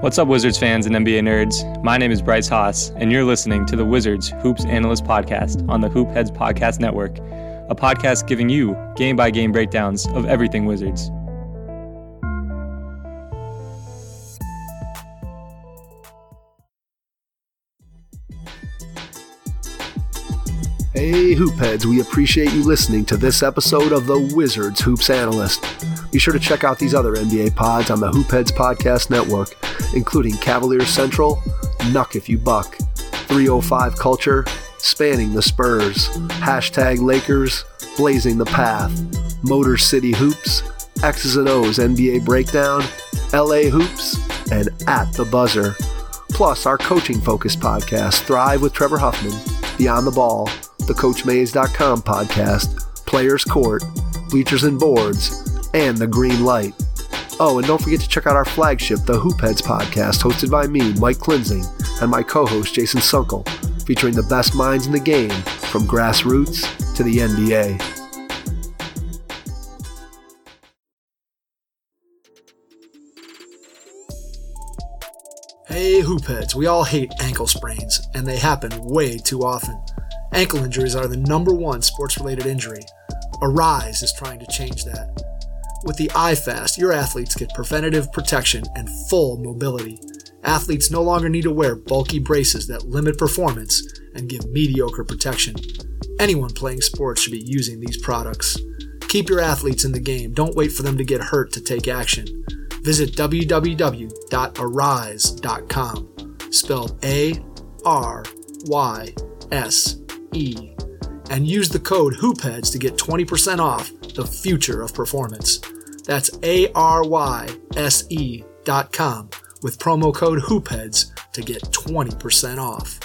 What's up, Wizards fans and NBA nerds? My name is Bryce Haas, and you're listening to the Wizards Hoops Analyst Podcast on the Hoop Heads Podcast Network, a podcast giving you game by game breakdowns of everything Wizards. Hey, Hoopheads, we appreciate you listening to this episode of the Wizards Hoops Analyst. Be sure to check out these other NBA pods on the Hoopheads Podcast Network, including Cavaliers Central, Nuck If You Buck, 305 Culture, Spanning the Spurs, Hashtag Lakers, Blazing the Path, Motor City Hoops, X's and O's NBA Breakdown, LA Hoops, and At the Buzzer. Plus, our coaching focused podcast, Thrive with Trevor Huffman, Beyond the Ball, the CoachMaze.com podcast, Players Court, Bleachers and Boards, and The Green Light. Oh, and don't forget to check out our flagship, the Hoopheads podcast, hosted by me, Mike Klinzing, and my co-host, Jason Sunkel, featuring the best minds in the game, from grassroots to the NBA. Hey, Hoopheads, we all hate ankle sprains, and they happen way too often. Ankle injuries are the number one sports related injury. Aryse is trying to change that. With the iFast, your athletes get preventative protection and full mobility. Athletes no longer need to wear bulky braces that limit performance and give mediocre protection. Anyone playing sports should be using these products. Keep your athletes in the game. Don't wait for them to get hurt to take action. Visit www.aryse.com, spelled A R Y S E, and use the code HoopHeads to get 20% off the future of performance. That's A R Y S E dot com with promo code HoopHeads to get 20% off.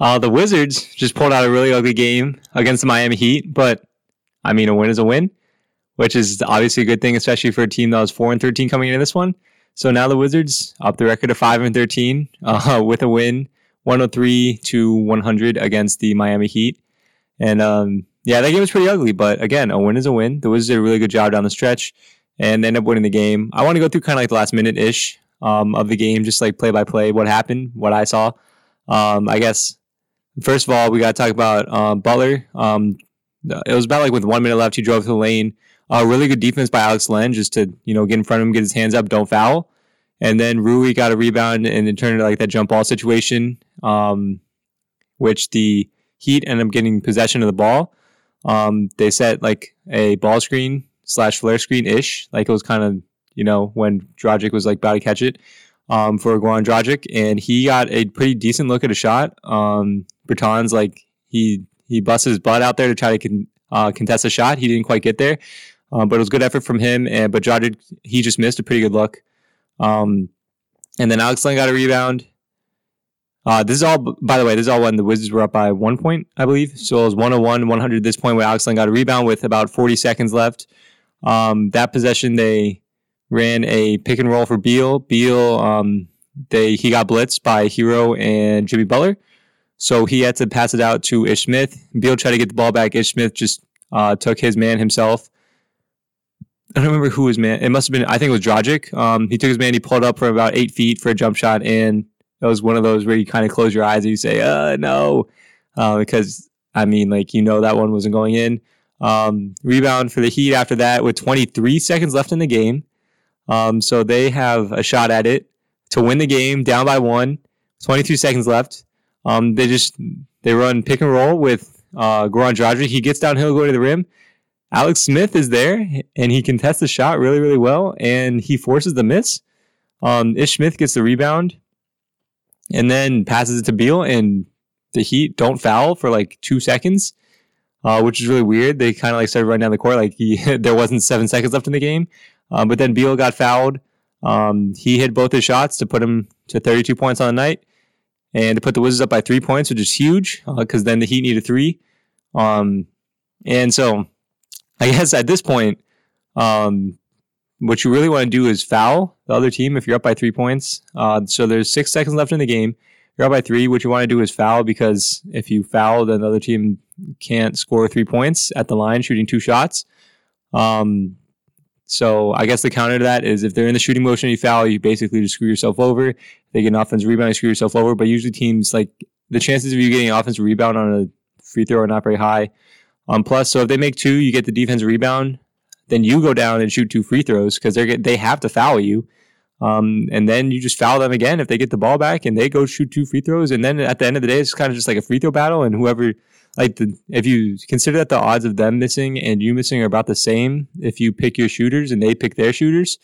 Uh, the Wizards just pulled out a really ugly game against the Miami Heat, but I mean, a win is a win, which is obviously a good thing, especially for a team that was 4 and 13 coming into this one. So now the Wizards up the record of 5 and 13 uh, with a win, 103 to 100 against the Miami Heat. And um, yeah, that game was pretty ugly, but again, a win is a win. The Wizards did a really good job down the stretch and end up winning the game. I want to go through kind of like the last minute ish um, of the game, just like play by play, what happened, what I saw. Um, I guess first of all, we got to talk about uh, Butler. Um, it was about like with one minute left, he drove to the lane. A uh, really good defense by Alex Len, just to you know get in front of him, get his hands up, don't foul. And then Rui got a rebound and it turned into like that jump ball situation, um, which the Heat ended up getting possession of the ball. Um, they set like a ball screen slash flare screen ish, like it was kind of you know when Dragic was like about to catch it um, for Goran Dragic, and he got a pretty decent look at a shot. Um, Bertans like he he busted his butt out there to try to con- uh, contest a shot. He didn't quite get there, um, but it was good effort from him. And but Dragic he just missed a pretty good look. Um, and then Alex Len got a rebound. Uh, this is all, by the way, this is all when the Wizards were up by one point, I believe. So it was 101, 100 at this point where Alex got a rebound with about 40 seconds left. Um, that possession, they ran a pick and roll for Beal. Beal, um, they he got blitzed by Herro and Jimmy Butler. So he had to pass it out to Ish Smith. Beal tried to get the ball back. Ish Smith just uh, took his man himself. I don't remember who his man. It must have been. I think it was Dragic. Um, he took his man. He pulled up for about eight feet for a jump shot, and it was one of those where you kind of close your eyes and you say, "Uh, no," uh, because I mean, like you know that one wasn't going in. Um, rebound for the Heat after that with 23 seconds left in the game. Um, so they have a shot at it to win the game, down by one. 22 seconds left. Um, they just they run pick and roll with uh, Goran Dragic. He gets downhill, going to the rim. Alex Smith is there, and he contests the shot really, really well, and he forces the miss. Um, Ish Smith gets the rebound, and then passes it to Beal, and the Heat don't foul for like two seconds, uh, which is really weird. They kind of like started running down the court like he, there wasn't seven seconds left in the game, um, but then Beal got fouled. Um, he hit both his shots to put him to 32 points on the night and to put the Wizards up by three points, which is huge because uh, then the Heat needed three. Um, and so I guess at this point, um, what you really want to do is foul the other team if you're up by three points. Uh, so there's six seconds left in the game. You're up by three. What you want to do is foul because if you foul, then the other team can't score three points at the line shooting two shots. Um, So I guess the counter to that is if they're in the shooting motion, you foul, you basically just screw yourself over. If they get an offensive rebound, you screw yourself over. But usually teams like the chances of you getting an offensive rebound on a free throw are not very high. Um, plus, so if they make two, you get the defensive rebound. Then you go down and shoot two free throws because they they have to foul you. Um, and then you just foul them again if they get the ball back and they go shoot two free throws. And then at the end of the day, it's kind of just like a free throw battle. And whoever, like, the, if you consider that the odds of them missing and you missing are about the same, if you pick your shooters and they pick their shooters,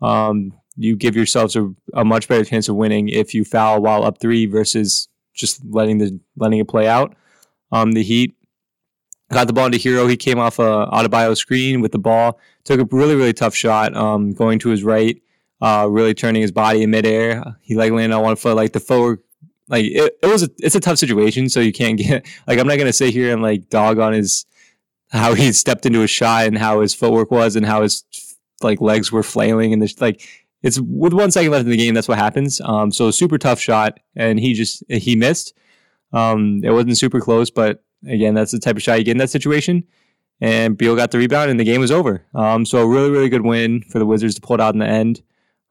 um, you give yourselves a, a much better chance of winning if you foul while up three versus just letting the letting it play out. Um, the Heat got the ball into Herro. He came off a Adebayo screen with the ball, took a really really tough shot, um, going to his right uh, really turning his body in midair. He like landed on one foot, like the forward. Like it, it was, a, it's a tough situation, so you can't get like I'm not gonna sit here and like dog on his how he stepped into a shot and how his footwork was and how his like legs were flailing and this like it's with one second left in the game. That's what happens. Um, so super tough shot, and he just he missed. Um, it wasn't super close, but again, that's the type of shot you get in that situation. And Beal got the rebound, and the game was over. Um, so a really, really good win for the Wizards to pull it out in the end.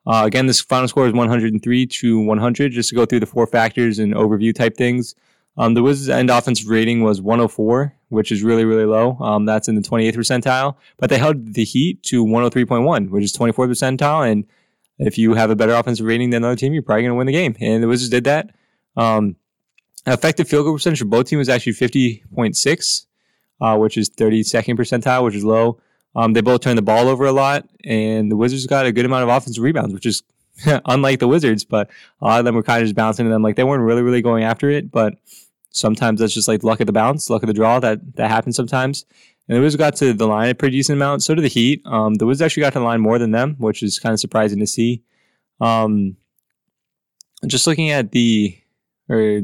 Uh, again, this final score is 103 to 100. Just to go through the four factors and overview type things. Um, the Wizards' end offensive rating was 104, which is really, really low. Um, that's in the 28th percentile. But they held the Heat to 103.1, which is 24th percentile. And if you have a better offensive rating than another team, you're probably going to win the game. And the Wizards did that. Um, effective field goal percentage for both teams was actually 50.6, uh, which is 32nd percentile, which is low. Um, they both turned the ball over a lot, and the Wizards got a good amount of offensive rebounds, which is unlike the Wizards. But a lot of them were kind of just bouncing to them, like they weren't really, really going after it. But sometimes that's just like luck of the bounce, luck of the draw that that happens sometimes. And the Wizards got to the line a pretty decent amount. So did the Heat. Um, the Wizards actually got to the line more than them, which is kind of surprising to see. Um, just looking at the, or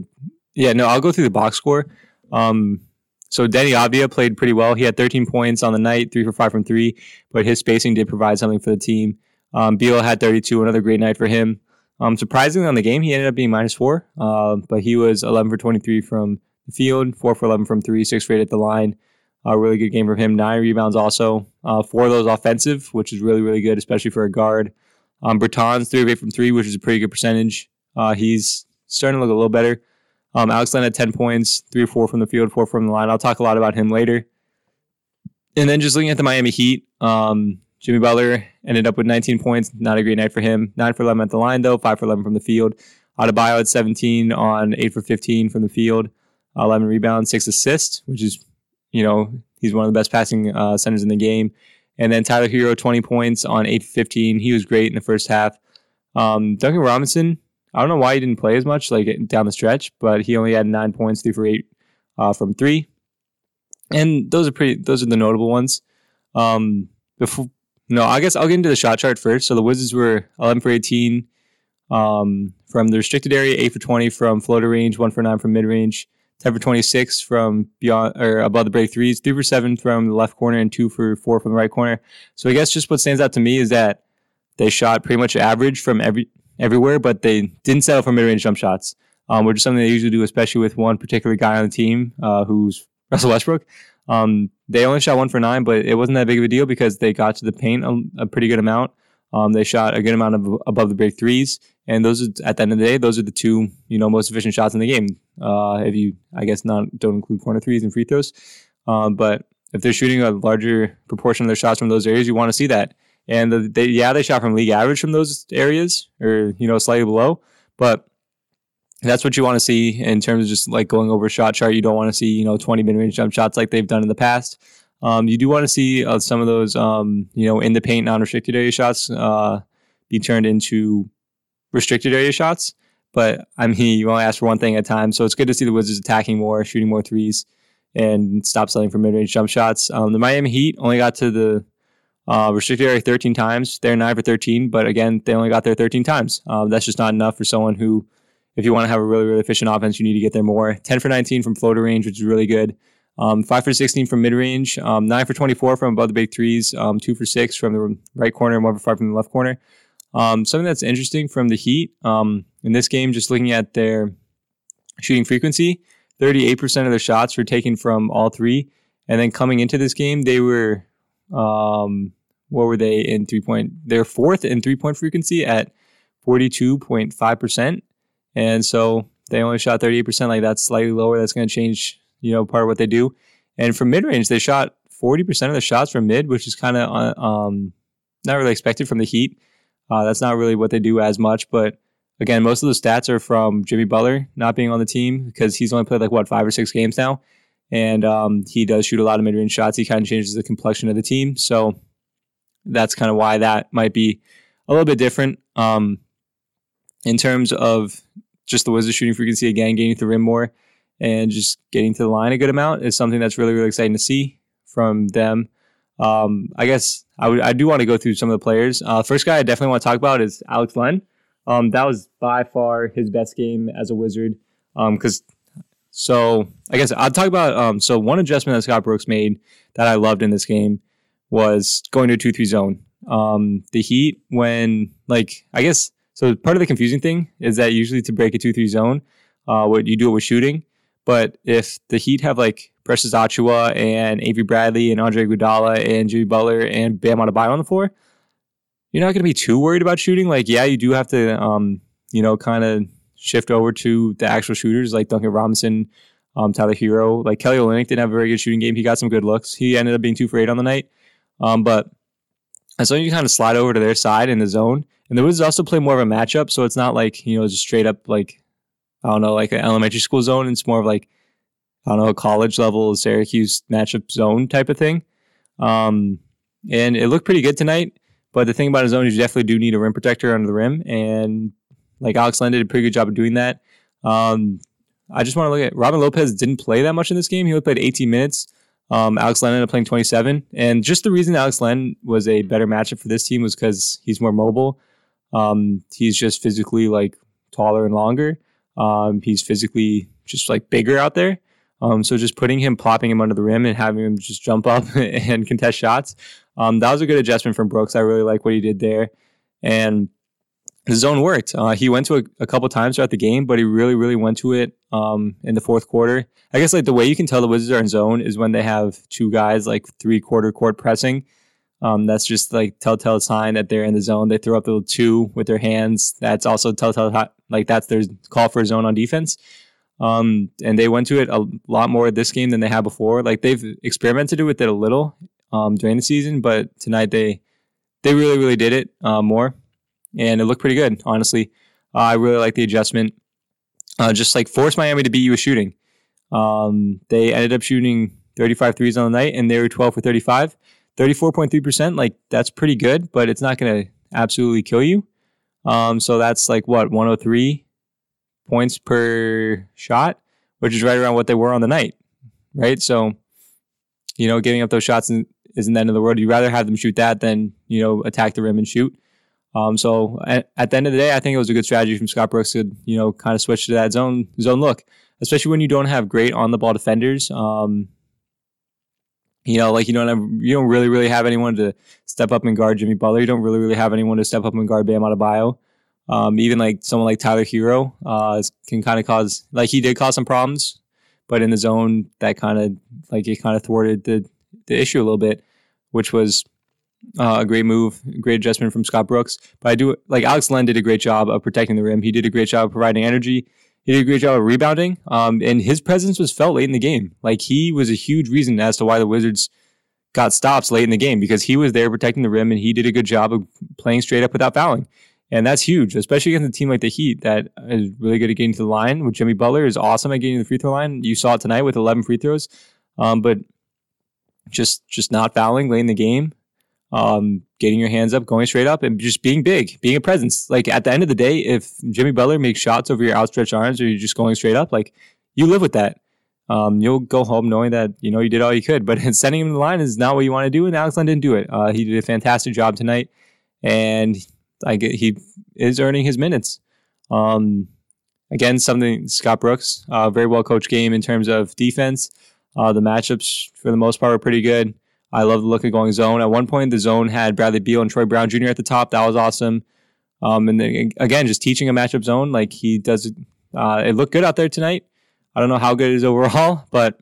yeah, no, I'll go through the box score. Um, so Deni Avdija played pretty well. He had 13 points on the night, three for five from three, but his spacing did provide something for the team. Um, Beal had 32, another great night for him. Um, surprisingly, on the game, he ended up being minus four, uh, but he was 11 for 23 from the field, four for 11 from three, six for eight at the line. A really good game for him. Nine rebounds also. Uh, four of those offensive, which is really, really good, especially for a guard. Um, Bertans, three of eight from three, which is a pretty good percentage. Uh, he's starting to look a little better. Um, Alex Len had 10 points, three or four from the field, four from the line. I'll talk a lot about him later. And then just looking at the Miami Heat, um, Jimmy Butler ended up with 19 points. Not a great night for him. Nine for 11 at the line, though, five for 11 from the field. Adebayo had 17 on eight for 15 from the field, 11 rebounds, six assists, which is, you know, he's one of the best passing uh, centers in the game. And then Tyler Herro, 20 points on eight for 15. He was great in the first half. Um, Duncan Robinson, I don't know why he didn't play as much like down the stretch, but he only had nine points, three for eight uh, from three, and those are pretty. Those are the notable ones. Um, before, no, I guess I'll get into the shot chart first. So the Wizards were 11 for 18 um, from the restricted area, eight for 20 from floater range, one for nine from mid range, 10 for 26 from beyond or above the break threes, three for seven from the left corner, and two for four from the right corner. So I guess just what stands out to me is that they shot pretty much average from every everywhere, but they didn't settle for mid-range jump shots, um, which is something they usually do, especially with one particular guy on the team uh, who's Russell Westbrook. Um, they only shot one for nine, but it wasn't that big of a deal because they got to the paint a, a pretty good amount. Um, they shot a good amount of above the break threes, and those are at the end of the day, those are the two you know most efficient shots in the game. Uh, if you, I guess, not don't include corner threes and free throws, um, but if they're shooting a larger proportion of their shots from those areas, you want to see that. And they, yeah, they shot from league average from those areas, or you know, slightly below. But that's what you want to see in terms of just like going over shot chart. You don't want to see you know 20 mid range jump shots like they've done in the past. Um, you do want to see uh, some of those um, you know in the paint non restricted area shots uh, be turned into restricted area shots. But I mean, you only ask for one thing at a time. So it's good to see the Wizards attacking more, shooting more threes, and stop selling for mid range jump shots. Um, the Miami Heat only got to the uh, restricted area 13 times. They're 9 for 13, but again, they only got there 13 times. Um, that's just not enough for someone who, if you want to have a really, really efficient offense, you need to get there more. 10 for 19 from floater range, which is really good. Um, 5 for 16 from mid range. Um, 9 for 24 from above the big threes. Um, 2 for 6 from the right corner, and 1 for 5 from the left corner. Um, something that's interesting from the Heat in this game, just looking at their shooting frequency, 38% of their shots were taken from all three. And then coming into this game, they were um, what were they in three point? They're fourth in three point frequency at 42.5%. And so they only shot 38%. Like that's slightly lower. That's going to change, you know, part of what they do. And from mid range, they shot 40% of the shots from mid, which is kind of uh, um, not really expected from the Heat. Uh, that's not really what they do as much. But again, most of the stats are from Jimmy Butler not being on the team because he's only played like what five or six games now, and um, he does shoot a lot of mid range shots. He kind of changes the complexion of the team. So that's kind of why that might be a little bit different. Um, in terms of just the Wizards shooting frequency again, getting to the rim more and just getting to the line a good amount is something that's really, really exciting to see from them. Um, I guess I, would, I do want to go through some of the players. Uh, first guy I definitely want to talk about is Alex Len. Um, that was by far his best game as a Wizard. Because um, so I guess I'll talk about um, so one adjustment that Scott Brooks made that I loved in this game was going to a two three zone. Um, the Heat when like I guess so part of the confusing thing is that usually to break a 2 3 zone, uh, what you do it with shooting. But if the Heat have like Precious Achiuwa and Avery Bradley and Andre Iguodala and Jimmy Butler and Bam Adebayo on the floor, you're not going to be too worried about shooting. Like, yeah, you do have to, um, you know, kind of shift over to the actual shooters like Duncan Robinson, um, Tyler Herro. Like Kelly Olynyk didn't have a very good shooting game. He got some good looks. He ended up being two for eight on the night. Um, but and so you kind of slide over to their side in the zone. And the Wizards also play more of a matchup, so it's not like you know just straight up like I don't know like an elementary school zone. It's more of like I don't know a college level Syracuse matchup zone type of thing. Um, and it looked pretty good tonight. But the thing about a zone is you definitely do need a rim protector under the rim, and like Alex Len did a pretty good job of doing that. Um, I just want to look at Robin Lopez didn't play that much in this game. He only played 18 minutes. Um, Alex Len ended up playing 27. And just the reason Alex Len was a better matchup for this team was because he's more mobile. Um, he's just physically like taller and longer. Um, he's physically just like bigger out there. Um, so just putting him, plopping him under the rim, and having him just jump up and contest shots. Um, that was a good adjustment from Brooks. I really like what he did there, and the zone worked. Uh, he went to a, a couple times throughout the game, but he really, really went to it um, in the fourth quarter. I guess like the way you can tell the Wizards are in zone is when they have two guys like three quarter court pressing. Um, that's just like telltale sign that they're in the zone. They throw up the two with their hands. That's also telltale like that's their call for a zone on defense. Um, and they went to it a lot more this game than they had before. Like they've experimented with it a little um, during the season, but tonight they they really really did it uh, more and it looked pretty good, honestly. Uh, I really like the adjustment. Uh, just like force Miami to beat you with shooting. Um, they ended up shooting 35 threes on the night, and they were 12 for 35. 34.3%, like that's pretty good, but it's not going to absolutely kill you. Um, so that's like what, 103 points per shot, which is right around what they were on the night, right? So, you know, giving up those shots isn't the end of the world. You'd rather have them shoot that than, you know, attack the rim and shoot. Um, so at, at, the end of the day, I think it was a good strategy from Scott Brooks to you know kind of switch to that zone zone look, especially when you don't have great on the ball defenders. Um, you know, like you don't have you don't really really have anyone to step up and guard Jimmy Butler. You don't really really have anyone to step up and guard Bam Adebayo. Um, even like someone like Tyler Herro uh, can kind of cause like he did cause some problems, but in the zone that kind of like it kind of thwarted the the issue a little bit, which was uh, a great move, great adjustment from Scott Brooks. But I do like Alex Len did a great job of protecting the rim. He did a great job of providing energy. He did a great job of rebounding. Um, and his presence was felt late in the game. Like he was a huge reason as to why the Wizards got stops late in the game because he was there protecting the rim and he did a good job of playing straight up without fouling. And that's huge, especially against a team like the Heat that is really good at getting to the line. With Jimmy Butler is awesome at getting to the free throw line. You saw it tonight with 11 free throws. Um, but just just not fouling late in the game um, getting your hands up, going straight up, and just being big, being a presence. Like at the end of the day, if Jimmy Butler makes shots over your outstretched arms or you're just going straight up, like you live with that. Um, you'll go home knowing that you know you did all you could. But sending him the line is not what you want to do, and Alex Len didn't do it. Uh, he did a fantastic job tonight, and I get, he is earning his minutes. Um, again, something Scott Brooks, uh, very well coached game in terms of defense. Uh, the matchups for the most part were pretty good. I love the look of going zone. At one point, the zone had Bradley Beal and Troy Brown Jr. at the top. That was awesome. Um, and then again, just teaching a matchup zone like he does. Uh, it looked good out there tonight. I don't know how good it is overall, but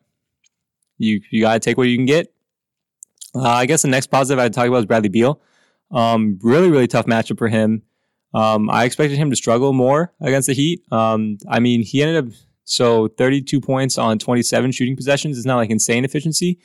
you you gotta take what you can get. Uh, I guess the next positive I'd talk about is Bradley Beal. Um, really, really tough matchup for him. Um, I expected him to struggle more against the Heat. Um, I mean, he ended up so 32 points on 27 shooting possessions. It's not like insane efficiency,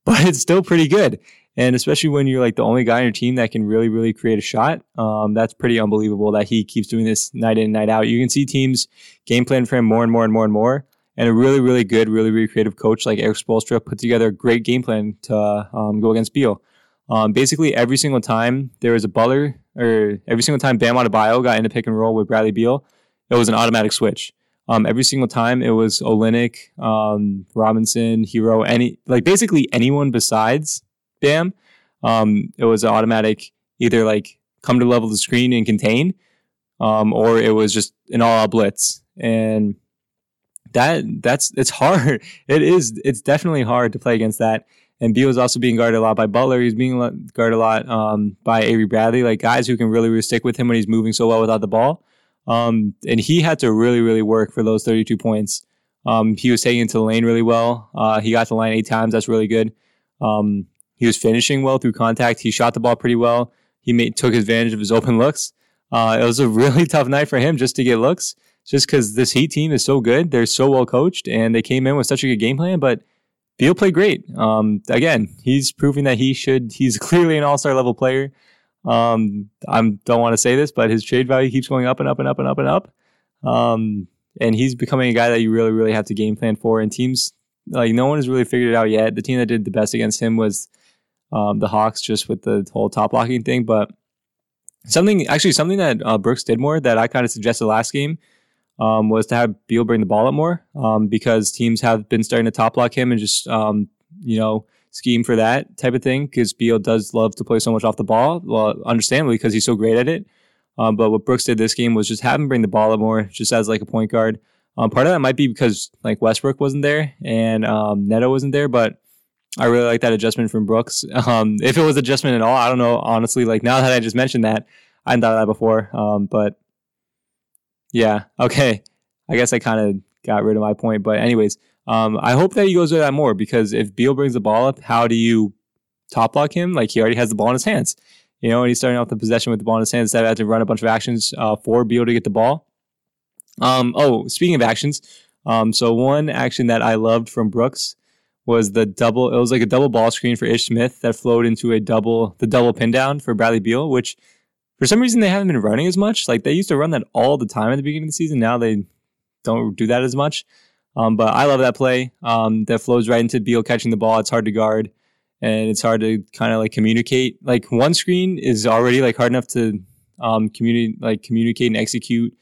but it's still pretty good. And especially when you're like the only guy on your team that can really, really create a shot, um, that's pretty unbelievable that he keeps doing this night in and night out. You can see teams game plan for him more and more and more and more. And a really, really good, really, really creative coach like Erik Spoelstra put together a great game plan to um, go against Beal. Um, basically, every single time there was a Butler, or every single time Bam Adebayo got in a pick and roll with Bradley Beal, it was an automatic switch. Um, every single time it was Olynyk, um, Robinson, Herro, any like basically anyone besides Bam. Um, it was automatic either like come to level the screen and contain, um, or it was just an all-out blitz. And that that's it's hard. It is. It's definitely hard to play against that. And Beal is also being guarded a lot by Butler. He's being guarded a lot um, by Avery Bradley, like guys who can really, really stick with him when he's moving so well without the ball. Um, and he had to really, really work for those 32 points. Um, he was taking it to the lane really well. Uh, he got the line eight times. That's really good. Um, he was finishing well through contact. He shot the ball pretty well. He made, took advantage of his open looks. Uh, it was a really tough night for him just to get looks, just because this Heat team is so good. They're so well coached, and they came in with such a good game plan. But Beal played great. Um, again, he's proving that he should. He's clearly an All Star level player. Um, I don't want to say this, but his trade value keeps going up and up and up and up and up. Um, and he's becoming a guy that you really, really have to game plan for. And teams like no one has really figured it out yet. The team that did the best against him was um, the Hawks, just with the whole top blocking thing. But something actually something that uh, Brooks did more that I kind of suggested last game um, was to have Beal bring the ball up more um, because teams have been starting to top block him and just um, you know scheme for that type of thing because Beal does love to play so much off the ball. Well, understandably because he's so great at it. Um, but what Brooks did this game was just have him bring the ball up more, just as like a point guard. Um, part of that might be because like Westbrook wasn't there and um, Neto wasn't there, but I really like that adjustment from Brooks. Um, if it was adjustment at all, I don't know. Honestly, like now that I just mentioned that, I hadn't thought of that before. Um, but yeah. Okay. I guess I kind of got rid of my point. But anyways, um, I hope that he goes with that more because if Beal brings the ball up, how do you top block him? Like he already has the ball in his hands, you know, and he's starting off the possession with the ball in his hands That having to run a bunch of actions uh, for Beal to get the ball. Um, oh, speaking of actions, um, so one action that I loved from Brooks was the double. It was like a double ball screen for Ish Smith that flowed into a double, the double pin down for Bradley Beal, which for some reason they haven't been running as much. Like they used to run that all the time at the beginning of the season. Now they don't do that as much. Um, but I love that play. Um, that flows right into Beal catching the ball. It's hard to guard, and it's hard to kind of like communicate. Like one screen is already like hard enough to um, communicate, like communicate and execute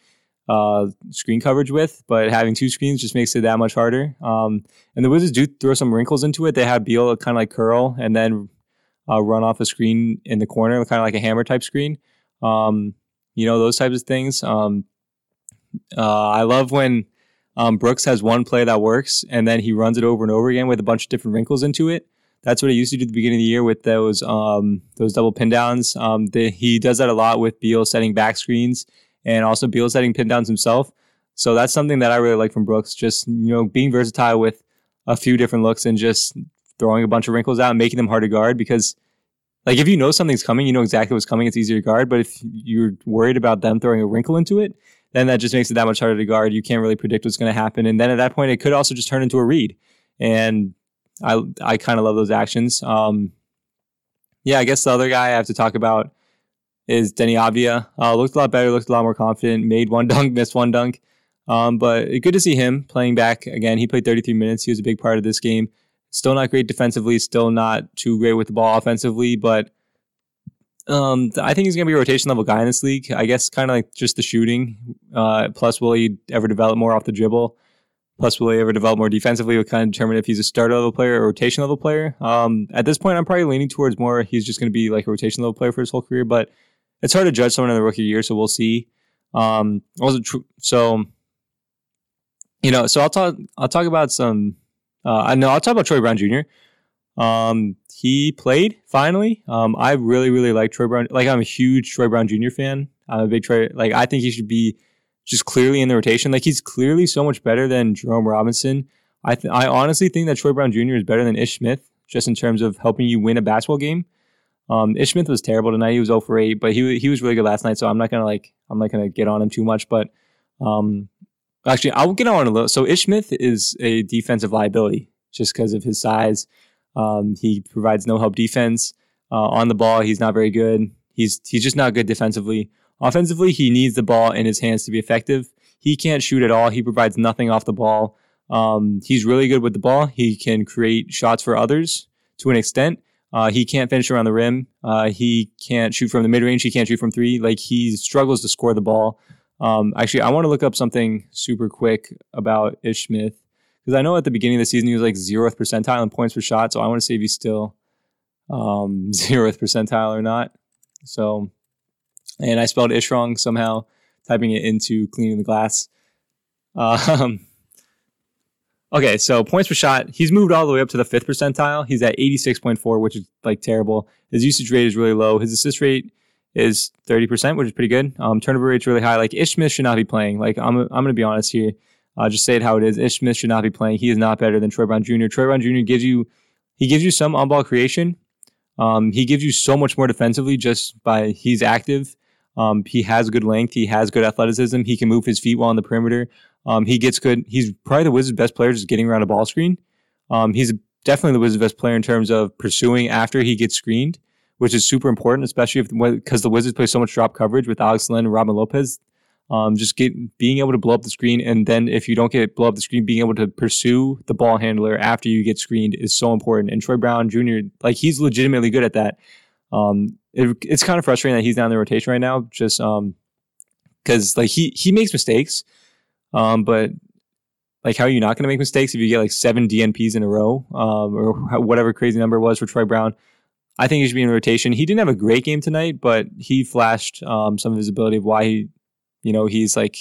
uh, screen coverage with, but having two screens just makes it that much harder. Um, and the Wizards do throw some wrinkles into it. They have Beal kind of like curl and then uh, run off a screen in the corner, kind of like a hammer type screen. Um, you know, those types of things. Um, uh, I love when um, Brooks has one play that works and then he runs it over and over again with a bunch of different wrinkles into it. That's what he used to do at the beginning of the year with those um, those double pin downs. Um, the, he does that a lot with Beal setting back screens and also Beal setting pin downs himself. So that's something that I really like from Brooks. Just you know being versatile with a few different looks and just throwing a bunch of wrinkles out and making them hard to guard because like if you know something's coming, you know exactly what's coming. It's easier to guard. But if you're worried about them throwing a wrinkle into it, then that just makes it that much harder to guard. You can't really predict what's going to happen. And then at that point, it could also just turn into a read. And I I kind of love those actions. Um, yeah, I guess the other guy I have to talk about is Deni Avdija. Uh, looked a lot better, looked a lot more confident. Made one dunk, missed one dunk. Um, but good to see him playing back again. He played 33 minutes. He was a big part of this game. Still not great defensively. Still not too great with the ball offensively, but um, I think he's going to be a rotation level guy in this league. I guess kind of like just the shooting. Uh, plus, will he ever develop more off the dribble? Plus, will he ever develop more defensively? Will kind of determine if he's a starter level player or rotation level player. Um, at this point, I'm probably leaning towards more he's just going to be like a rotation level player for his whole career. But it's hard to judge someone in the rookie year, so we'll see. Um, also, tr- so you know, so I'll talk. I'll talk about some. Uh, I know I'll talk about Troy Brown Jr. Um, he played finally. Um, I really, really like Troy Brown. Like, I'm a huge Troy Brown Jr. fan. I'm a big Troy. Like, I think he should be just clearly in the rotation. Like, he's clearly so much better than Jerome Robinson. I th- I honestly think that Troy Brown Jr. is better than Ish Smith just in terms of helping you win a basketball game. Um, Ish Smith was terrible tonight. He was 0 for 8, but he he was really good last night. So I'm not gonna like I'm not gonna get on him too much. But um, actually, I'll get on a little. So Ish Smith is a defensive liability just because of his size. Um, he provides no help defense uh, on the ball. He's not very good. He's he's just not good defensively. Offensively, he needs the ball in his hands to be effective. He can't shoot at all. He provides nothing off the ball. Um, he's really good with the ball. He can create shots for others to an extent. Uh, he can't finish around the rim. Uh, he can't shoot from the mid range. He can't shoot from three. Like he struggles to score the ball. Um, actually, I want to look up something super quick about Ish Smith because I know at the beginning of the season he was like zeroth percentile in points per shot. So I want to see if he's still um, zeroth percentile or not. So, and I spelled Ish wrong somehow, typing it into cleaning the glass. Um, okay, so points per shot, he's moved all the way up to the fifth percentile. He's at 86.4, which is like terrible. His usage rate is really low. His assist rate is 30%, which is pretty good. Um, turnover rate's really high. Like Ish should not be playing. Like I'm, I'm going to be honest here. Uh, just say it how it is. Ish Smith should not be playing. He is not better than Troy Brown Jr. Troy Brown Jr. gives you, he gives you some on ball creation. Um, he gives you so much more defensively just by he's active. Um, he has good length. He has good athleticism. He can move his feet well on the perimeter. Um, he gets good. He's probably the Wizards' best player just getting around a ball screen. Um, he's definitely the Wizards' best player in terms of pursuing after he gets screened, which is super important, especially because the Wizards play so much drop coverage with Alex Len and Robin Lopez. Um, just get being able to blow up the screen, and then if you don't get blow up the screen, being able to pursue the ball handler after you get screened is so important. And Troy Brown Jr. like he's legitimately good at that. Um, it, it's kind of frustrating that he's not in the rotation right now, just um, because like he he makes mistakes, um, but like how are you not going to make mistakes if you get like seven DNPs in a row, um, or whatever crazy number it was for Troy Brown? I think he should be in rotation. He didn't have a great game tonight, but he flashed um, some of his ability of why he you know, he's like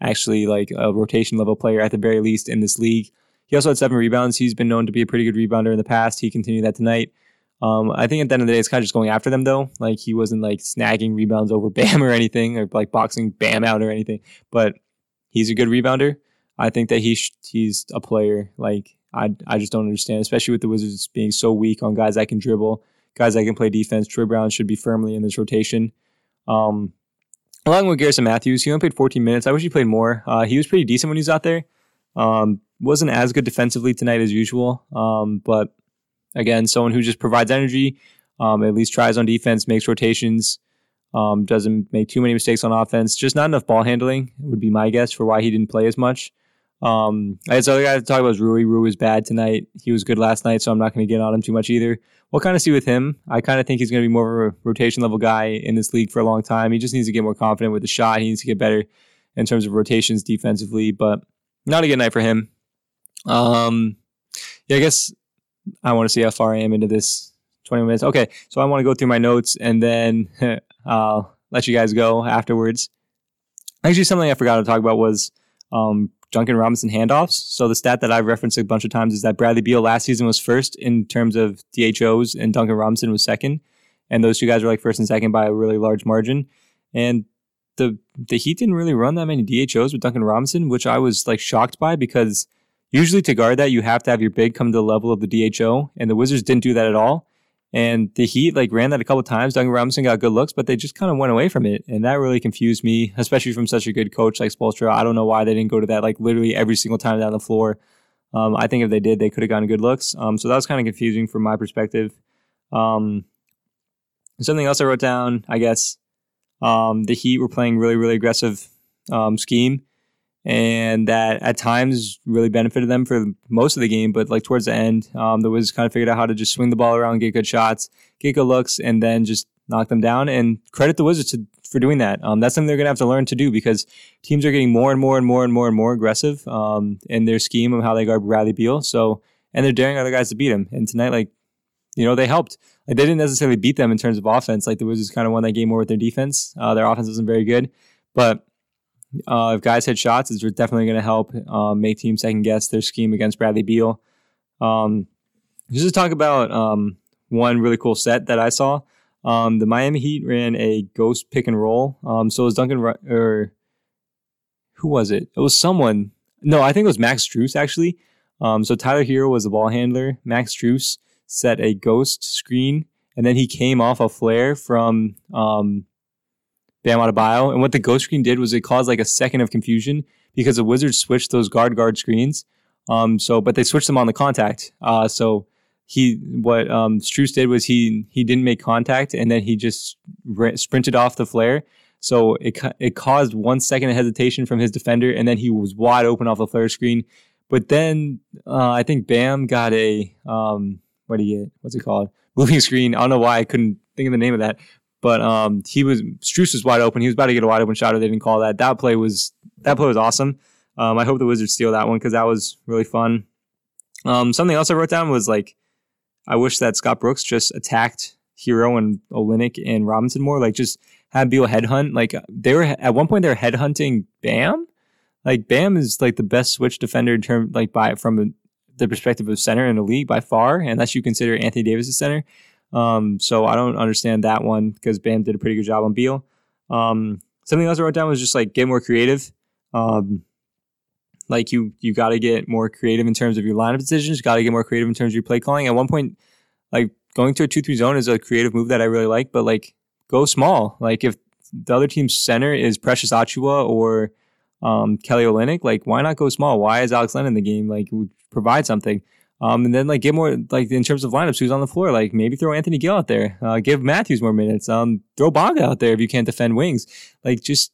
actually like a rotation level player at the very least in this league. He also had seven rebounds. He's been known to be a pretty good rebounder in the past. He continued that tonight. Um, I think at the end of the day, it's kind of just going after them though. Like he wasn't like snagging rebounds over Bam or anything, or like boxing Bam out or anything. But he's a good rebounder. I think that he's he's a player like I I just don't understand, especially with the Wizards being so weak on guys that can dribble, guys that can play defense. Troy Brown should be firmly in this rotation. Um, along with Garrison Matthews, he only played 14 minutes. I wish he played more. Uh, he was pretty decent when he was out there. Um, wasn't as good defensively tonight as usual. Um, but again, someone who just provides energy, um, at least tries on defense, makes rotations, um, doesn't make too many mistakes on offense. Just not enough ball handling would be my guess for why he didn't play as much. Um, I had other guy to talk about is Rui. Rui was bad tonight. He was good last night, so I'm not going to get on him too much either. We'll kind of see with him. I kind of think he's going to be more of a rotation level guy in this league for a long time. He just needs to get more confident with the shot. He needs to get better in terms of rotations defensively, but not a good night for him. Um, yeah, I guess I want to see how far I am into this 20 minutes. Okay, so I want to go through my notes and then I'll let you guys go afterwards. Actually, something I forgot to talk about was um, Duncan Robinson handoffs. So the stat that I've referenced a bunch of times is that Bradley Beal last season was first in terms of DHOs and Duncan Robinson was second. And those two guys were like first and second by a really large margin. And the the Heat didn't really run that many DHOs with Duncan Robinson, which I was like shocked by because usually to guard that you have to have your big come to the level of the DHO, and the Wizards didn't do that at all. And the Heat like ran that a couple times. Duncan Robinson got good looks, but they just kind of went away from it, and that really confused me, especially from such a good coach like Spoelstra. I don't know why they didn't go to that like literally every single time down the floor. Um, I think if they did, they could have gotten good looks. Um, so that was kind of confusing from my perspective. Um, something else I wrote down, I guess, um, the Heat were playing really really aggressive um, scheme, and that at times really benefited them for most of the game. But like towards the end, um, the Wizards kind of figured out how to just swing the ball around, get good shots, get good looks, and then just knock them down. And credit the Wizards to, for doing that. Um, that's something they're going to have to learn to do because teams are getting more and more and more and more and more aggressive um, in their scheme of how they guard Bradley Beal. So and they're daring other guys to beat him. And tonight, like you know, they helped. Like they didn't necessarily beat them in terms of offense. Like the Wizards kind of won that game more with their defense. Uh, their offense wasn't very good, but uh, if guys hit shots, it's definitely going to help um, make teams second guess their scheme against Bradley Beal. Um, just to talk about um, one really cool set that I saw. Um, the Miami Heat ran a ghost pick and roll. Um, so it was Duncan or who was it? It was someone. No, I think it was Max Strus actually. Um, so Tyler Herro was the ball handler. Max Strus set a ghost screen, and then he came off a flare from um, Bam Adebayo. And what the ghost screen did was it caused like a second of confusion because the Wizards switched those guard guard screens. Um, so, but they switched them on the contact. Uh, so he, what um, Strus did was he he didn't make contact, and then he just sprinted off the flare. So it it caused one second of hesitation from his defender, and then he was wide open off the flare screen. But then uh, I think Bam got a um, what do you get? What's it called? Moving screen. I don't know why I couldn't think of the name of that. But um, he was Strus was wide open. He was about to get a wide open shot, or they didn't call that. That play was that play was awesome. Um, I hope the Wizards steal that one because that was really fun. Um, something else I wrote down was like, I wish that Scott Brooks just attacked Herro and Olynyk and Robinson more. Like just had Beal headhunt. Like they were at one point they were headhunting Bam. Like Bam is like the best switch defender in terms like by from the perspective of center in the league by far, unless you consider Anthony Davis a center. Um, so I don't understand that one because Bam did a pretty good job on Beal. Um, something else I wrote down was just like get more creative. Um, like you, you got to get more creative in terms of your lineup decisions. Got to get more creative in terms of your play calling. At one point, like going to a two-three zone is a creative move that I really like. But like, go small. Like if the other team's center is Precious Achiuwa or um, Kelly Olynyk, like why not go small? Why is Alex Len in the game? Like provide something. Um, and then like get more like in terms of lineups, who's on the floor? Like maybe throw Anthony Gill out there. Uh, give Matthews more minutes. Um, throw Bonga out there if you can't defend wings. Like just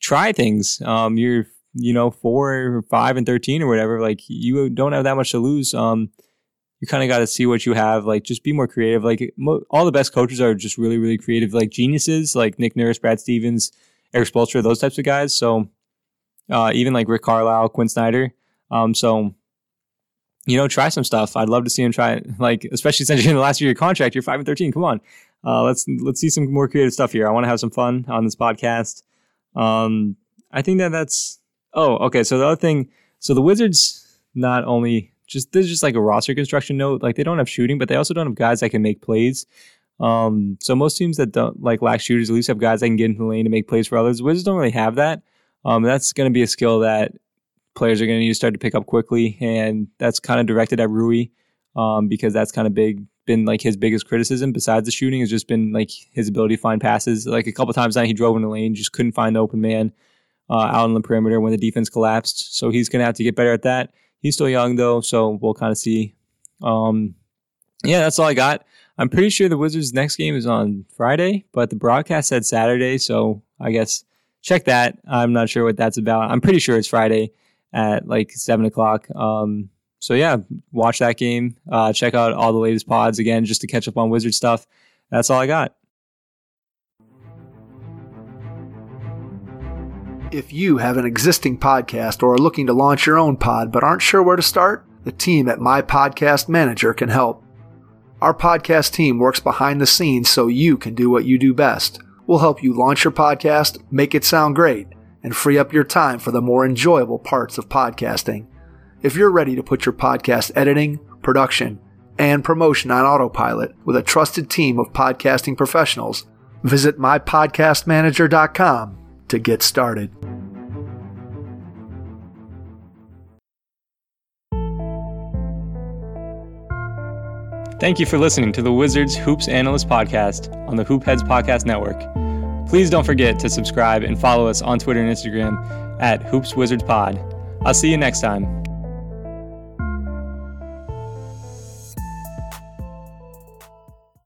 try things. Um, you're you know four or five and thirteen or whatever. Like you don't have that much to lose. Um, you kind of got to see what you have. Like just be more creative. Like mo- all the best coaches are just really really creative. Like geniuses, like Nick Nurse, Brad Stevens, Erik Spoelstra, those types of guys. So uh, even like Rick Carlisle, Quin Snyder. Um, so you know, try some stuff. I'd love to see him try, like, especially since you're in the last year of your contract, you're five and thirteen. Come on, uh, let's let's see some more creative stuff here. I want to have some fun on this podcast. Um, I think that that's. Oh, okay. So the other thing, so the Wizards not only just this is just like a roster construction note. Like they don't have shooting, but they also don't have guys that can make plays. Um, so most teams that don't like lack shooters at least have guys that can get into the lane to make plays for others. The Wizards don't really have that. Um, that's going to be a skill that players are going to need to start to pick up quickly, and that's kind of directed at Rui um, because that's kind of big been like his biggest criticism besides the shooting has just been like his ability to find passes. Like a couple times now, he drove in the lane, just couldn't find the open man uh, out on the perimeter when the defense collapsed. So he's going to have to get better at that. He's still young though, so we'll kind of see. Um, yeah, that's all I got. I'm pretty sure the Wizards' next game is on Friday, but the broadcast said Saturday, so I guess check that. I'm not sure what that's about. I'm pretty sure it's Friday at like seven o'clock. Um, so yeah, watch that game. Uh, check out all the latest pods again just to catch up on Wizard stuff. That's all I got. If you have an existing podcast or are looking to launch your own pod but aren't sure where to start, the team at My Podcast Manager can help. Our podcast team works behind the scenes so you can do what you do best. We'll help you launch your podcast, make it sound great, and free up your time for the more enjoyable parts of podcasting. If you're ready to put your podcast editing, production, and promotion on autopilot with a trusted team of podcasting professionals, visit mypodcastmanager.com to get started. Thank you for listening to the Wizards Hoops Analyst Podcast on the Hoopheads Podcast Network. Please don't forget to subscribe and follow us on Twitter and Instagram at Hoops Wizards Pod. I'll see you next time.